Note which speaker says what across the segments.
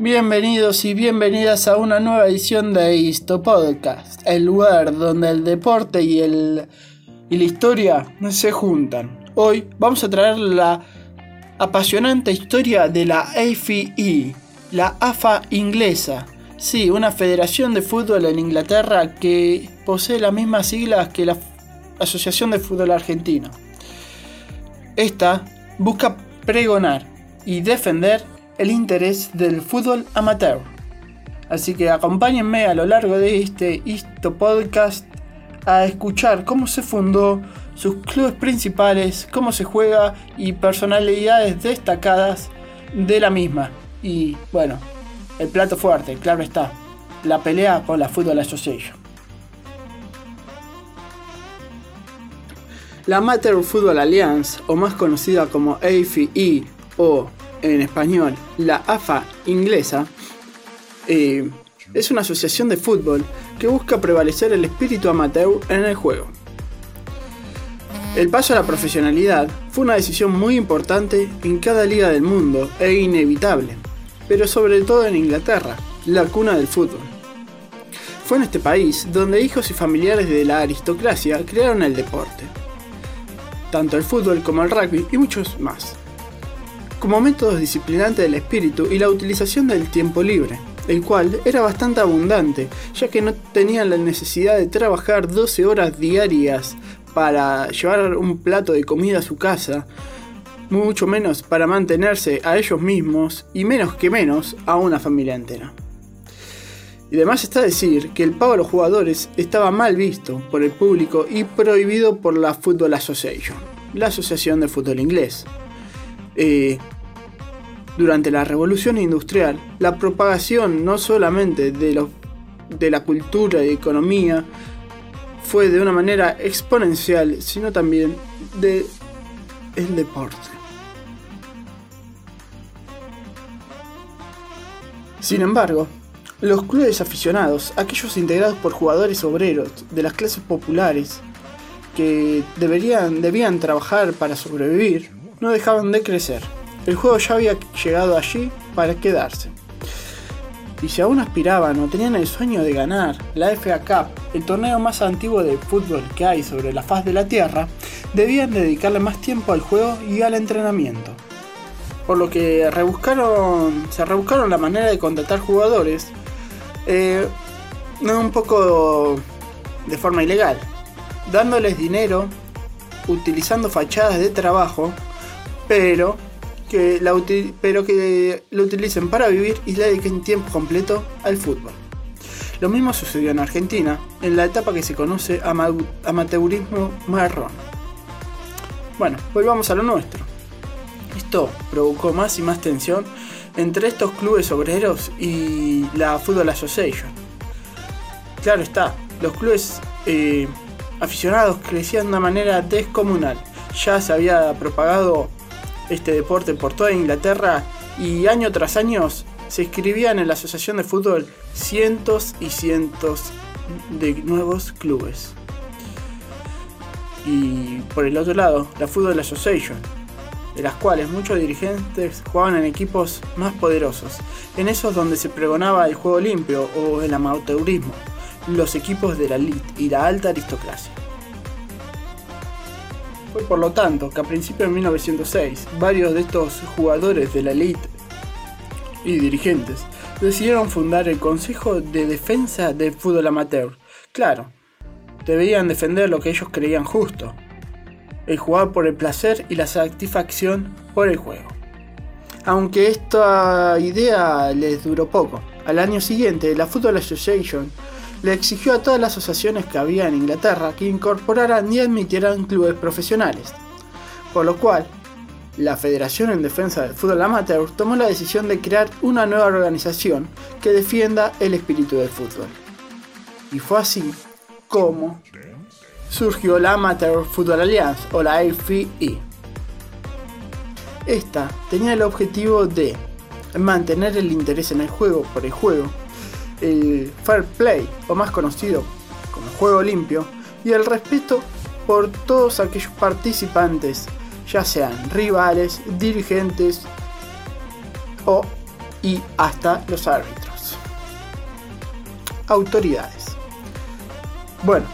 Speaker 1: Bienvenidos y bienvenidas a una nueva edición de Histo Podcast, el lugar donde el deporte y, el, y la historia se juntan. Hoy vamos a traer la apasionante historia de la AFE, la AFA inglesa. Sí, una federación de fútbol en Inglaterra que posee las mismas siglas que la Asociación de Fútbol Argentino. Esta busca pregonar y defender el interés del fútbol amateur. Así que acompáñenme a lo largo de este Podcast a escuchar cómo se fundó, sus clubes principales, cómo se juega y personalidades destacadas de la misma. Y bueno, el plato fuerte, claro está, la pelea con la Football Association. La Amateur Football Alliance, o más conocida como AFE o en español la AFA inglesa, eh, es una asociación de fútbol que busca prevalecer el espíritu amateur en el juego. El paso a la profesionalidad fue una decisión muy importante en cada liga del mundo e inevitable, pero sobre todo en Inglaterra, la cuna del fútbol. Fue en este país donde hijos y familiares de la aristocracia crearon el deporte, tanto el fútbol como el rugby y muchos más como métodos disciplinantes del espíritu y la utilización del tiempo libre, el cual era bastante abundante, ya que no tenían la necesidad de trabajar 12 horas diarias para llevar un plato de comida a su casa, mucho menos para mantenerse a ellos mismos y menos que menos a una familia entera. Y además está decir que el pago a los jugadores estaba mal visto por el público y prohibido por la Football Association, la Asociación de Fútbol Inglés. Eh, durante la revolución industrial, la propagación no solamente de, de la cultura y economía fue de una manera exponencial, sino también de el deporte. Sin embargo, los clubes aficionados, aquellos integrados por jugadores obreros de las clases populares que deberían, debían trabajar para sobrevivir, no dejaban de crecer. El juego ya había llegado allí para quedarse. Y si aún aspiraban o tenían el sueño de ganar la FA Cup, el torneo más antiguo de fútbol que hay sobre la faz de la Tierra, debían dedicarle más tiempo al juego y al entrenamiento. Por lo que rebuscaron, se rebuscaron la manera de contratar jugadores eh, un poco de forma ilegal, dándoles dinero, utilizando fachadas de trabajo, pero que la pero que lo utilicen para vivir y le dediquen tiempo completo al fútbol. Lo mismo sucedió en Argentina, en la etapa que se conoce amateurismo marrón. Bueno, volvamos a lo nuestro. Esto provocó más y más tensión entre estos clubes obreros y la Football Association. Claro está, los clubes eh, aficionados crecían de una manera descomunal. Ya se había propagado este deporte por toda Inglaterra y año tras año se escribían en la Asociación de Fútbol cientos y cientos de nuevos clubes. Y por el otro lado, la Football Association, de las cuales muchos dirigentes jugaban en equipos más poderosos, en esos donde se pregonaba el juego limpio o el amateurismo, los equipos de la elite y la alta aristocracia. Por lo tanto que a principios de 1906 varios de estos jugadores de la elite y dirigentes decidieron fundar el Consejo de Defensa del Fútbol Amateur. Claro, debían defender lo que ellos creían justo, el jugar por el placer y la satisfacción por el juego. Aunque esta idea les duró poco, al año siguiente la Football Association le exigió a todas las asociaciones que había en Inglaterra que incorporaran y admitieran clubes profesionales, por lo cual la Federación en Defensa del Fútbol Amateur tomó la decisión de crear una nueva organización que defienda el espíritu del fútbol. Y fue así como surgió la Amateur Football Alliance o la AFE. Esta tenía el objetivo de mantener el interés en el juego por el juego, el fair play, o más conocido como juego limpio, y el respeto por todos aquellos participantes, ya sean rivales, dirigentes o y hasta los árbitros. Autoridades. Bueno,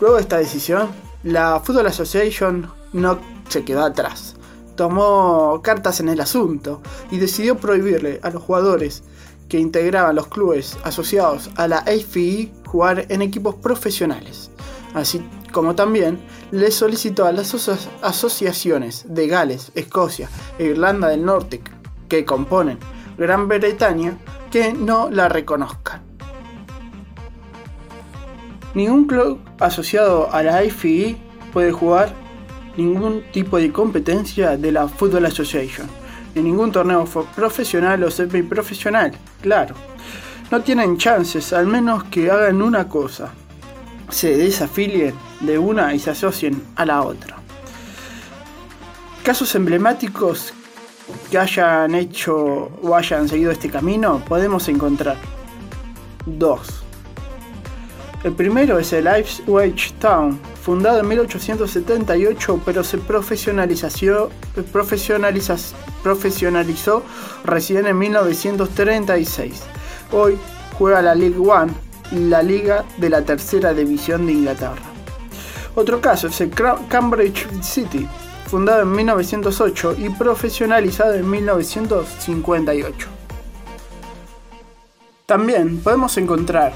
Speaker 1: luego de esta decisión, la Football Association no se quedó atrás. Tomó cartas en el asunto y decidió prohibirle a los jugadores que integraban los clubes asociados a la AFI jugar en equipos profesionales, así como también le solicitó a las asociaciones de Gales, Escocia e Irlanda del Norte que componen Gran Bretaña que no la reconozcan. Ningún club asociado a la AFI puede jugar ningún tipo de competencia de la Football Association, en ningún torneo profesional o semiprofesional, claro. No tienen chances, al menos que hagan una cosa, se desafilien de una y se asocien a la otra. Casos emblemáticos que hayan hecho o hayan seguido este camino podemos encontrar dos. El primero es el Ipswich Town, fundado en 1878, pero se profesionalizó, profesionalizó recién en 1936. Hoy juega la League One, la liga de la tercera división de Inglaterra. Otro caso es el Cambridge City, fundado en 1908 y profesionalizado en 1958. También podemos encontrar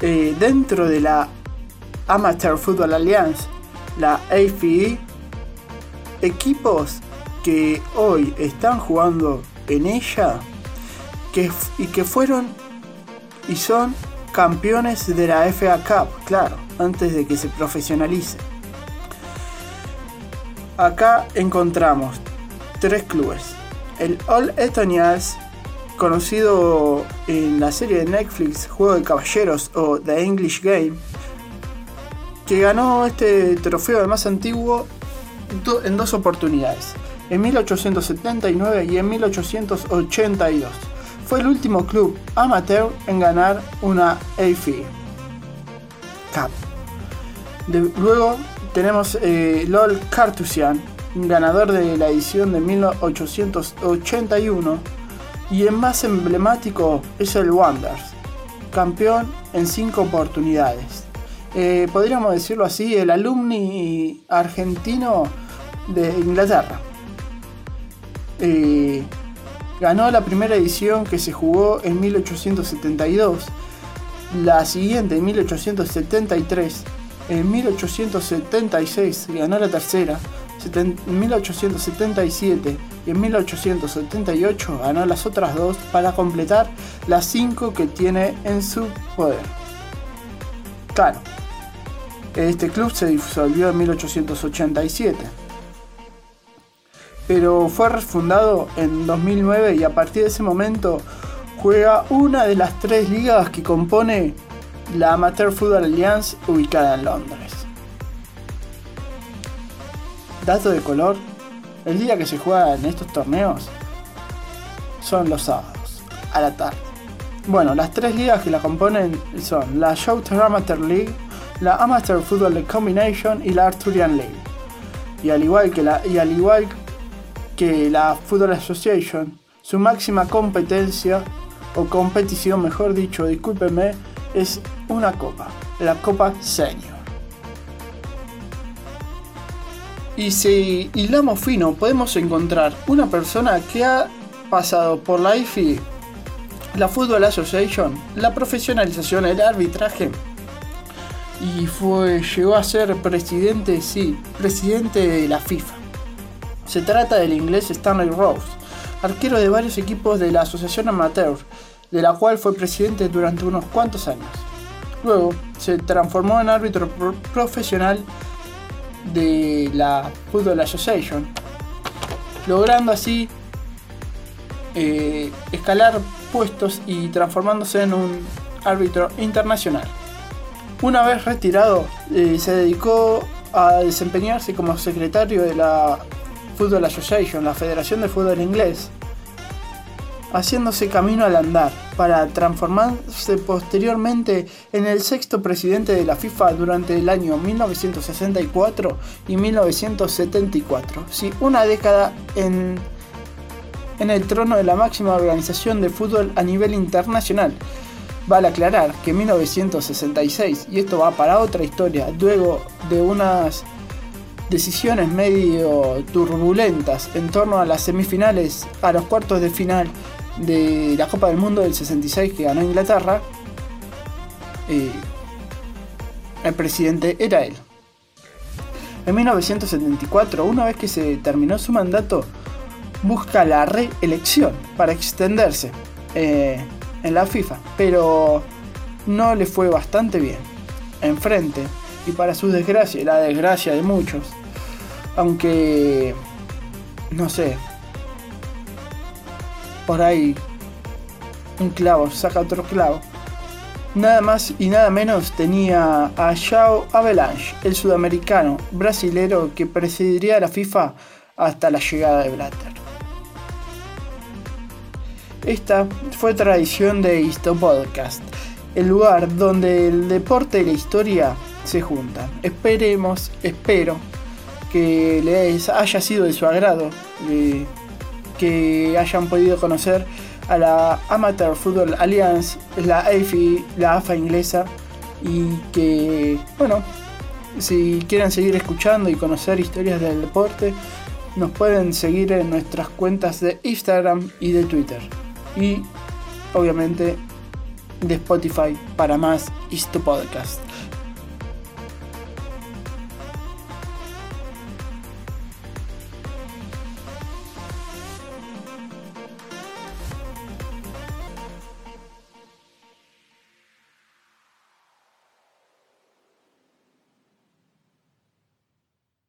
Speaker 1: eh, dentro de la Amateur Football Alliance, la AFE, equipos que hoy están jugando en ella que, y que fueron y son campeones de la FA Cup, claro, antes de que se profesionalice. Acá encontramos tres clubes. El All Etonians conocido en la serie de Netflix Juego de Caballeros o The English Game, que ganó este trofeo de más antiguo en dos oportunidades, en 1879 y en 1882. Fue el último club amateur en ganar una AFI Cup. luego tenemos eh, LOL Cartusian, ganador de la edición de 1881 y el más emblemático es el Wanderers, campeón en cinco oportunidades. Eh, podríamos decirlo así, el alumni argentino de Inglaterra. Eh, ganó la primera edición que se jugó en 1872, la siguiente en 1873, en 1876 ganó la tercera, en 1877 y en 1878 ganó las otras dos para completar las cinco que tiene en su poder. Claro, este club se disolvió en 1887, pero fue refundado en 2009 y a partir de ese momento juega una de las tres ligas que compone la Amateur Football Alliance ubicada en Londres. Dato de color, el día que se juega en estos torneos son los sábados, a la tarde. Bueno, las tres ligas que la componen son la Showtime Amateur League, la Amateur Football Combination y la Arthurian League. Y al igual que la, y al igual que la Football Association, su máxima competencia, o competición mejor dicho, discúlpeme, es una copa, la Copa Senior. Y si hilamos fino, podemos encontrar una persona que ha pasado por la IFI, la Football Association, la profesionalización, el arbitraje, y fue, llegó a ser presidente, sí, presidente de la FIFA. Se trata del inglés Stanley Rose, arquero de varios equipos de la Asociación Amateur, de la cual fue presidente durante unos cuantos años. Luego se transformó en árbitro profesional de la Football Association, logrando así eh, escalar puestos y transformándose en un árbitro internacional. Una vez retirado, eh, se dedicó a desempeñarse como secretario de la Football Association, la Federación de Fútbol Inglés, haciéndose camino al andar para transformarse posteriormente en el sexto presidente de la FIFA durante el año 1964 y 1974. Sí, una década en en el trono de la máxima organización de fútbol a nivel internacional. Vale aclarar que en 1966, y esto va para otra historia, luego de unas decisiones medio turbulentas en torno a las semifinales, a los cuartos de final de la Copa del Mundo del 66 que ganó Inglaterra, eh, el presidente era él. En 1974, una vez que se terminó su mandato, busca la reelección para extenderse eh, en la FIFA, pero no le fue bastante bien. Enfrente, y para su desgracia la desgracia de muchos, aunque no sé, por ahí un clavo saca otro clavo. Nada más y nada menos tenía a João Avalanche, el sudamericano brasilero que presidiría la FIFA hasta la llegada de Blatter. Esta fue tradición de Isto Podcast, el lugar donde el deporte y la historia se juntan. Esperemos, espero que les haya sido de su agrado, que hayan podido conocer a la Amateur Football Alliance, la AFI, la AFA inglesa, y que, bueno, si quieren seguir escuchando y conocer historias del deporte, nos pueden seguir en nuestras cuentas de Instagram y de Twitter. Y obviamente de Spotify para más Isto Podcast.